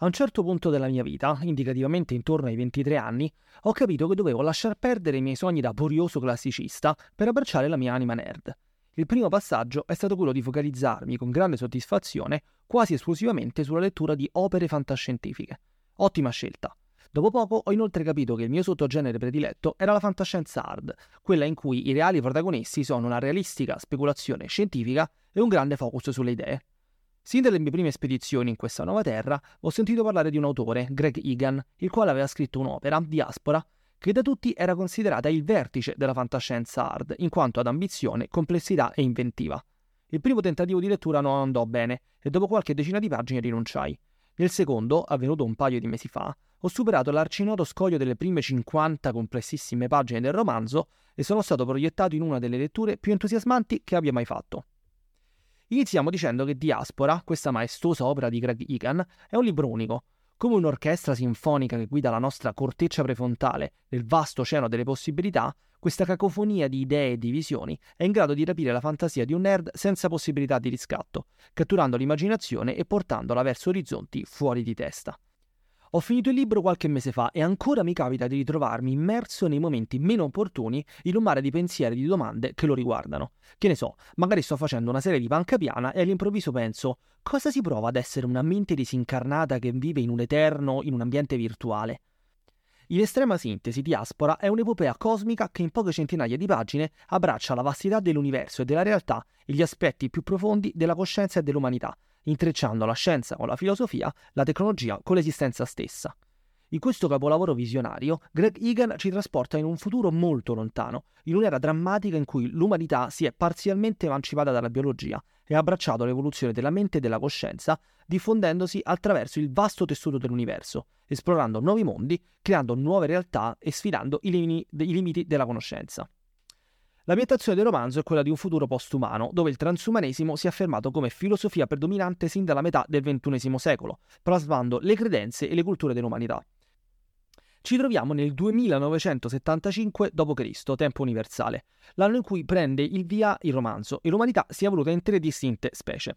A un certo punto della mia vita, indicativamente intorno ai 23 anni, ho capito che dovevo lasciar perdere i miei sogni da borioso classicista per abbracciare la mia anima nerd. Il primo passaggio è stato quello di focalizzarmi con grande soddisfazione quasi esclusivamente sulla lettura di opere fantascientifiche. Ottima scelta. Dopo poco ho inoltre capito che il mio sottogenere prediletto era la fantascienza hard, quella in cui i reali protagonisti sono una realistica speculazione scientifica e un grande focus sulle idee. Sin dalle mie prime spedizioni in questa nuova terra ho sentito parlare di un autore, Greg Egan, il quale aveva scritto un'opera, Diaspora, che da tutti era considerata il vertice della fantascienza hard, in quanto ad ambizione, complessità e inventiva. Il primo tentativo di lettura non andò bene e dopo qualche decina di pagine rinunciai. Nel secondo, avvenuto un paio di mesi fa, ho superato l'arcinoto scoglio delle prime 50 complessissime pagine del romanzo e sono stato proiettato in una delle letture più entusiasmanti che abbia mai fatto. Iniziamo dicendo che Diaspora, questa maestosa opera di Greg Egan, è un libro unico, come un'orchestra sinfonica che guida la nostra corteccia prefrontale nel vasto oceano delle possibilità, questa cacofonia di idee e di visioni è in grado di rapire la fantasia di un nerd senza possibilità di riscatto, catturando l'immaginazione e portandola verso orizzonti fuori di testa. Ho finito il libro qualche mese fa e ancora mi capita di ritrovarmi immerso nei momenti meno opportuni in un mare di pensieri e di domande che lo riguardano. Che ne so, magari sto facendo una serie di panca piana e all'improvviso penso: cosa si prova ad essere una mente disincarnata che vive in un eterno, in un ambiente virtuale? In estrema sintesi, Diaspora è un'epopea cosmica che in poche centinaia di pagine abbraccia la vastità dell'universo e della realtà e gli aspetti più profondi della coscienza e dell'umanità, intrecciando la scienza con la filosofia, la tecnologia con l'esistenza stessa. In questo capolavoro visionario, Greg Egan ci trasporta in un futuro molto lontano, in un'era drammatica in cui l'umanità si è parzialmente emancipata dalla biologia e ha abbracciato l'evoluzione della mente e della coscienza, diffondendosi attraverso il vasto tessuto dell'universo, esplorando nuovi mondi, creando nuove realtà e sfidando i, limiti, della conoscenza. L'ambientazione del romanzo è quella di un futuro postumano, dove il transumanesimo si è affermato come filosofia predominante sin dalla metà del XXI secolo, plasmando le credenze e le culture dell'umanità. Ci troviamo nel 2975 d.C., tempo universale, l'anno in cui prende il via il romanzo e l'umanità si è evoluta in tre distinte specie.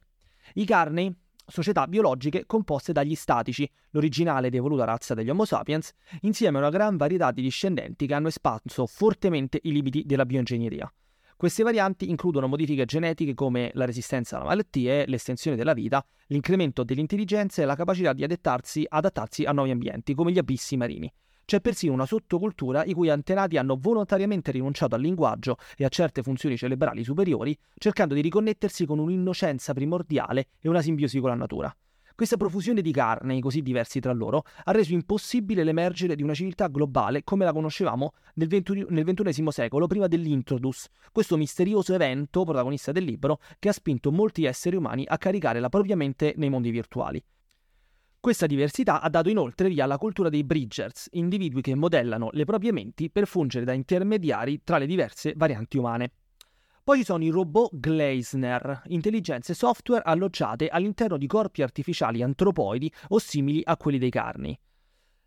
I Carnei, società biologiche composte dagli statici, l'originale ed evoluta razza degli Homo sapiens, insieme a una gran varietà di discendenti che hanno espanso fortemente i limiti della bioingegneria. Queste varianti includono modifiche genetiche come la resistenza alle malattie, l'estensione della vita, l'incremento dell'intelligenza e la capacità di adattarsi, adattarsi a nuovi ambienti, come gli abissi marini. C'è persino una sottocultura i cui antenati hanno volontariamente rinunciato al linguaggio e a certe funzioni cerebrali superiori, cercando di riconnettersi con un'innocenza primordiale e una simbiosi con la natura. Questa profusione di carne, così diversi tra loro, ha reso impossibile l'emergere di una civiltà globale come la conoscevamo nel, XXI secolo, prima dell'Introdus, questo misterioso evento, protagonista del libro, che ha spinto molti esseri umani a caricare la propria mente nei mondi virtuali. Questa diversità ha dato inoltre via alla cultura dei Bridgers, individui che modellano le proprie menti per fungere da intermediari tra le diverse varianti umane. Poi ci sono i robot Gleisner, intelligenze software alloggiate all'interno di corpi artificiali antropoidi o simili a quelli dei carni.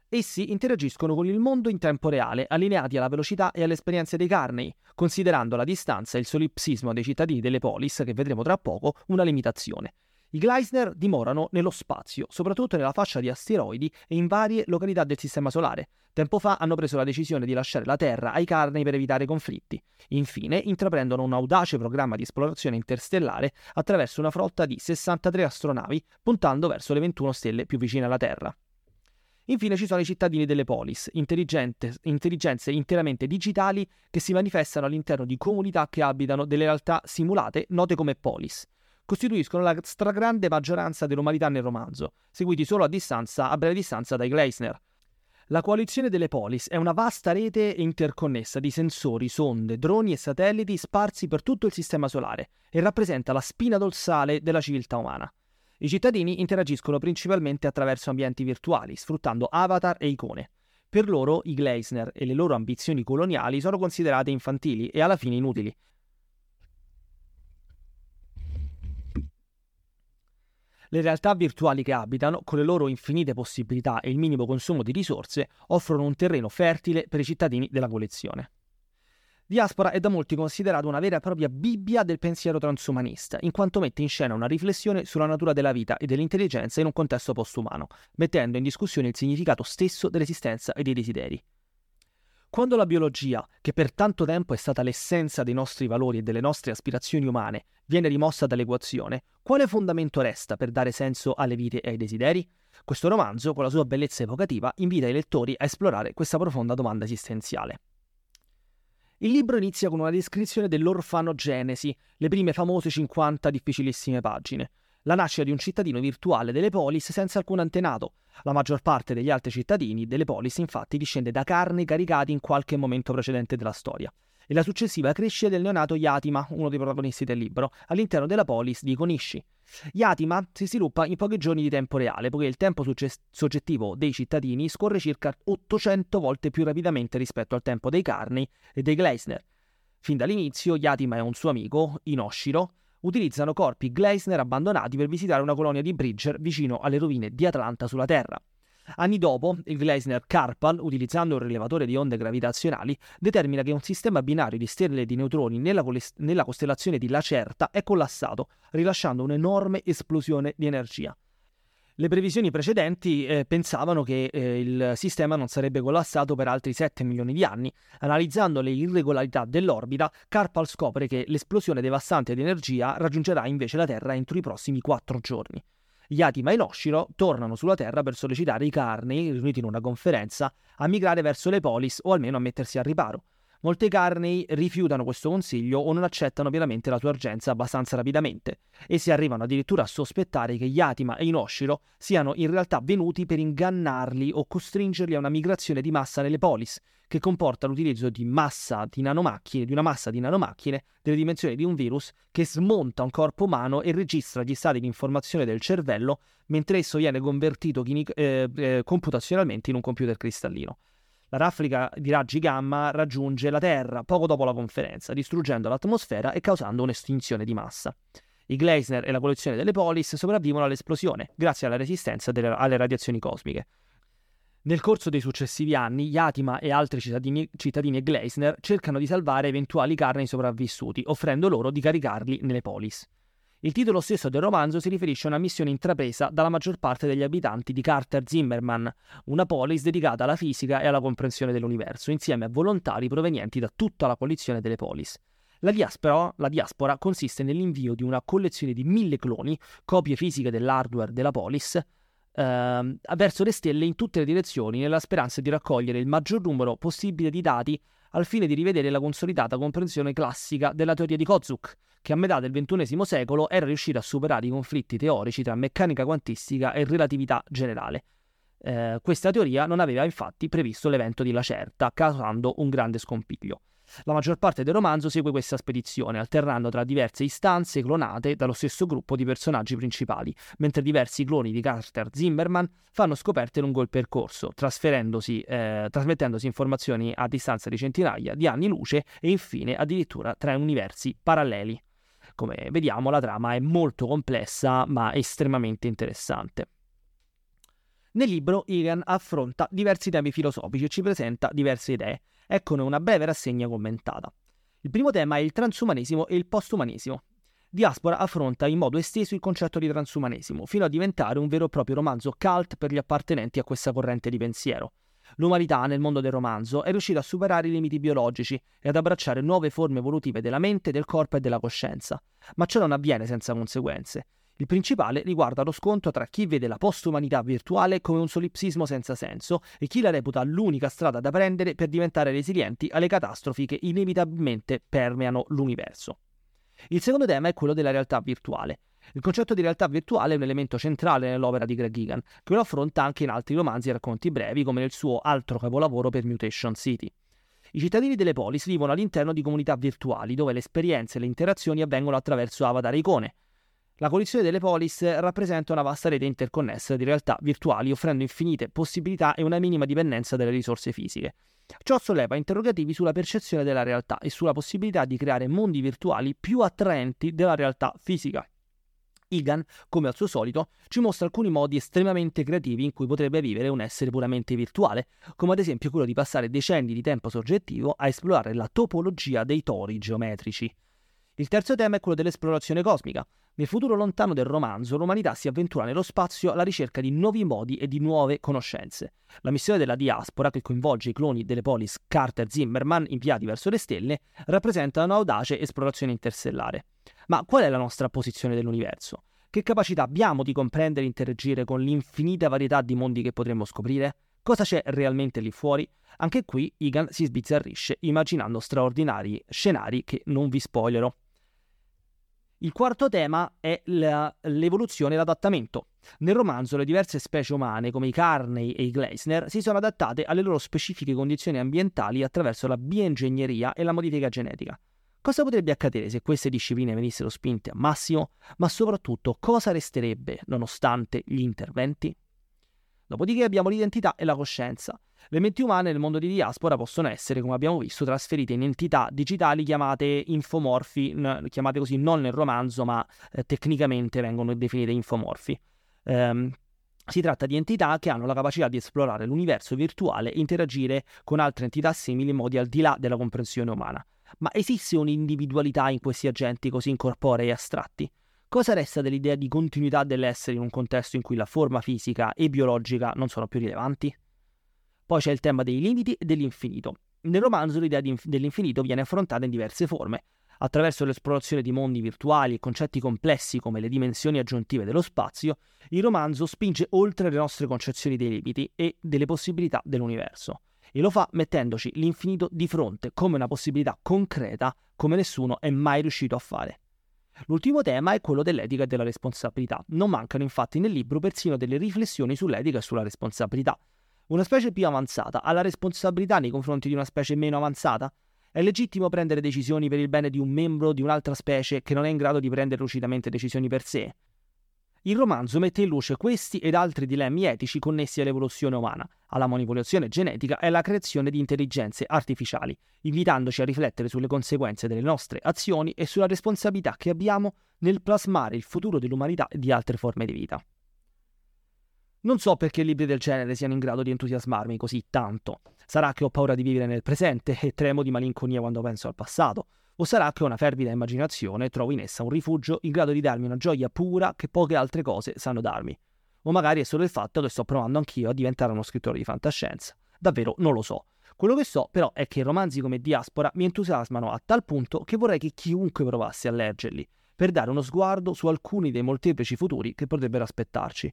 Essi interagiscono con il mondo in tempo reale, allineati alla velocità e alle esperienze dei carnei, considerando la distanza e il solipsismo dei cittadini delle polis, che vedremo tra poco, una limitazione. I Gleisner dimorano nello spazio, soprattutto nella fascia di asteroidi e in varie località del Sistema Solare. Tempo fa hanno preso la decisione di lasciare la Terra ai carnei per evitare conflitti. Infine, intraprendono un audace programma di esplorazione interstellare attraverso una flotta di 63 astronavi, puntando verso le 21 stelle più vicine alla Terra. Infine ci sono i cittadini delle polis, intelligenze interamente digitali che si manifestano all'interno di comunità che abitano delle realtà simulate note come polis costituiscono la stragrande maggioranza dell'umanità nel romanzo, seguiti solo a, distanza, a breve distanza dai Gleisner. La coalizione delle polis è una vasta rete interconnessa di sensori, sonde, droni e satelliti sparsi per tutto il sistema solare e rappresenta la spina dorsale della civiltà umana. I cittadini interagiscono principalmente attraverso ambienti virtuali, sfruttando avatar e icone. Per loro i Gleisner e le loro ambizioni coloniali sono considerate infantili e alla fine inutili, Le realtà virtuali che abitano, con le loro infinite possibilità e il minimo consumo di risorse, offrono un terreno fertile per i cittadini della collezione. Diaspora è da molti considerata una vera e propria Bibbia del pensiero transumanista, in quanto mette in scena una riflessione sulla natura della vita e dell'intelligenza in un contesto postumano, mettendo in discussione il significato stesso dell'esistenza e dei desideri. Quando la biologia, che per tanto tempo è stata l'essenza dei nostri valori e delle nostre aspirazioni umane, viene rimossa dall'equazione, quale fondamento resta per dare senso alle vite e ai desideri? Questo romanzo, con la sua bellezza evocativa, invita i lettori a esplorare questa profonda domanda esistenziale. Il libro inizia con una descrizione dell'orfanogenesi, le prime famose 50 difficilissime pagine. La nascita di un cittadino virtuale delle polis senza alcun antenato. La maggior parte degli altri cittadini delle polis infatti discende da carni caricati in qualche momento precedente della storia e la successiva crescita del neonato Yatima, uno dei protagonisti del libro, all'interno della polis di Konishi. Yatima si sviluppa in pochi giorni di tempo reale, poiché il tempo succe- soggettivo dei cittadini scorre circa 800 volte più rapidamente rispetto al tempo dei Carney e dei Gleisner. Fin dall'inizio, Yatima e un suo amico, Inoshiro, utilizzano corpi Gleisner abbandonati per visitare una colonia di Bridger vicino alle rovine di Atlanta sulla Terra. Anni dopo, il Gleisner Karpal, utilizzando un rilevatore di onde gravitazionali, determina che un sistema binario di stelle di neutroni nella, nella costellazione di Lacerta è collassato, rilasciando un'enorme esplosione di energia. Le previsioni precedenti eh, pensavano che eh, il sistema non sarebbe collassato per altri 7 milioni di anni. Analizzando le irregolarità dell'orbita, Karpal scopre che l'esplosione devastante di energia raggiungerà invece la Terra entro i prossimi 4 giorni. Yatima e Noshiro tornano sulla Terra per sollecitare i Carney, riuniti in una conferenza, a migrare verso le polis o almeno a mettersi al riparo. Molti Carney rifiutano questo consiglio o non accettano pienamente la sua urgenza abbastanza rapidamente, e si arrivano addirittura a sospettare che Yatima e Inoshiro siano in realtà venuti per ingannarli o costringerli a una migrazione di massa nelle polis, che comporta l'utilizzo di massa di nanomacchine, di una massa di nanomacchine delle dimensioni di un virus che smonta un corpo umano e registra gli stati di informazione del cervello mentre esso viene convertito chini- eh, eh, computazionalmente in un computer cristallino. La raffica di raggi gamma raggiunge la Terra poco dopo la conferenza, distruggendo l'atmosfera e causando un'estinzione di massa. I Gleisner e la collezione delle Polis sopravvivono all'esplosione, grazie alla resistenza delle, alle radiazioni cosmiche. Nel corso dei successivi anni, Yatima e altri cittadini, cittadini e Gleisner cercano di salvare eventuali carni sopravvissuti, offrendo loro di caricarli nelle polis. Il titolo stesso del romanzo si riferisce a una missione intrapresa dalla maggior parte degli abitanti di Carter Zimmerman, una polis dedicata alla fisica e alla comprensione dell'universo, insieme a volontari provenienti da tutta la coalizione delle polis. La diaspora, la diaspora consiste nell'invio di una collezione di mille cloni, copie fisiche dell'hardware della polis, eh, verso le stelle in tutte le direzioni nella speranza di raccogliere il maggior numero possibile di dati al fine di rivedere la consolidata comprensione classica della teoria di Kozuk, che a metà del XXI secolo era riuscita a superare i conflitti teorici tra meccanica quantistica e relatività generale. Eh, questa teoria non aveva infatti previsto l'evento di Lacerta, causando un grande scompiglio. La maggior parte del romanzo segue questa spedizione, alternando tra diverse istanze clonate dallo stesso gruppo di personaggi principali, mentre diversi cloni di Carter Zimmerman fanno scoperte lungo il percorso, eh, trasmettendosi informazioni a distanza di centinaia di anni luce e infine addirittura tra universi paralleli. Come vediamo la trama è molto complessa ma estremamente interessante. Nel libro Igan affronta diversi temi filosofici e ci presenta diverse idee, Eccone una breve rassegna commentata. Il primo tema è il transumanesimo e il postumanesimo. Diaspora affronta in modo esteso il concetto di transumanesimo, fino a diventare un vero e proprio romanzo cult per gli appartenenti a questa corrente di pensiero. L'umanità nel mondo del romanzo è riuscita a superare i limiti biologici e ad abbracciare nuove forme evolutive della mente, del corpo e della coscienza. Ma ciò non avviene senza conseguenze. Il principale riguarda lo scontro tra chi vede la postumanità virtuale come un solipsismo senza senso e chi la reputa l'unica strada da prendere per diventare resilienti alle catastrofi che inevitabilmente permeano l'universo. Il secondo tema è quello della realtà virtuale. Il concetto di realtà virtuale è un elemento centrale nell'opera di Greg Egan, che lo affronta anche in altri romanzi e racconti brevi, come nel suo altro capolavoro per Mutation City. I cittadini delle polis vivono all'interno di comunità virtuali, dove le esperienze e le interazioni avvengono attraverso avatar icone, la coalizione delle polis rappresenta una vasta rete interconnessa di realtà virtuali, offrendo infinite possibilità e una minima dipendenza dalle risorse fisiche. Ciò solleva interrogativi sulla percezione della realtà e sulla possibilità di creare mondi virtuali più attraenti della realtà fisica. Egan, come al suo solito, ci mostra alcuni modi estremamente creativi in cui potrebbe vivere un essere puramente virtuale, come ad esempio quello di passare decenni di tempo soggettivo a esplorare la topologia dei tori geometrici. Il terzo tema è quello dell'esplorazione cosmica. Nel futuro lontano del romanzo, l'umanità si avventura nello spazio alla ricerca di nuovi modi e di nuove conoscenze. La missione della diaspora, che coinvolge i cloni delle polis Carter-Zimmerman inviati verso le stelle, rappresenta un'audace esplorazione interstellare. Ma qual è la nostra posizione dell'universo? Che capacità abbiamo di comprendere e interagire con l'infinita varietà di mondi che potremmo scoprire? Cosa c'è realmente lì fuori? Anche qui Egan si sbizzarrisce immaginando straordinari scenari che non vi spoilerò. Il quarto tema è la, l'evoluzione e l'adattamento. Nel romanzo le diverse specie umane, come i Carney e i Gleisner, si sono adattate alle loro specifiche condizioni ambientali attraverso la bioingegneria e la modifica genetica. Cosa potrebbe accadere se queste discipline venissero spinte a massimo, ma soprattutto cosa resterebbe nonostante gli interventi? Dopodiché abbiamo l'identità e la coscienza. Le menti umane nel mondo di diaspora possono essere, come abbiamo visto, trasferite in entità digitali chiamate infomorfi, chiamate così non nel romanzo, ma eh, tecnicamente vengono definite infomorfi. Um, si tratta di entità che hanno la capacità di esplorare l'universo virtuale e interagire con altre entità simili in modi al di là della comprensione umana. Ma esiste un'individualità in questi agenti così incorporei e astratti? Cosa resta dell'idea di continuità dell'essere in un contesto in cui la forma fisica e biologica non sono più rilevanti? Poi c'è il tema dei limiti e dell'infinito. Nel romanzo l'idea inf- dell'infinito viene affrontata in diverse forme, attraverso l'esplorazione di mondi virtuali e concetti complessi come le dimensioni aggiuntive dello spazio, il romanzo spinge oltre le nostre concezioni dei limiti e delle possibilità dell'universo. E lo fa mettendoci l'infinito di fronte come una possibilità concreta come nessuno è mai riuscito a fare. L'ultimo tema è quello dell'etica e della responsabilità. Non mancano infatti nel libro persino delle riflessioni sull'etica e sulla responsabilità. Una specie più avanzata ha la responsabilità nei confronti di una specie meno avanzata? È legittimo prendere decisioni per il bene di un membro di un'altra specie che non è in grado di prendere lucidamente decisioni per sé? Il romanzo mette in luce questi ed altri dilemmi etici connessi all'evoluzione umana, alla manipolazione genetica e alla creazione di intelligenze artificiali, invitandoci a riflettere sulle conseguenze delle nostre azioni e sulla responsabilità che abbiamo nel plasmare il futuro dell'umanità e di altre forme di vita. Non so perché libri del genere siano in grado di entusiasmarmi così tanto. Sarà che ho paura di vivere nel presente e tremo di malinconia quando penso al passato, o sarà che una fervida immaginazione trovo in essa un rifugio in grado di darmi una gioia pura che poche altre cose sanno darmi. O magari è solo il fatto che sto provando anch'io a diventare uno scrittore di fantascienza. Davvero non lo so. Quello che so però è che romanzi come Diaspora mi entusiasmano a tal punto che vorrei che chiunque provasse a leggerli, per dare uno sguardo su alcuni dei molteplici futuri che potrebbero aspettarci.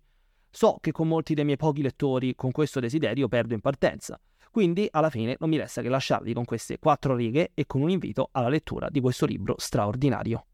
So che con molti dei miei pochi lettori con questo desiderio perdo in partenza, quindi alla fine non mi resta che lasciarvi con queste quattro righe e con un invito alla lettura di questo libro straordinario.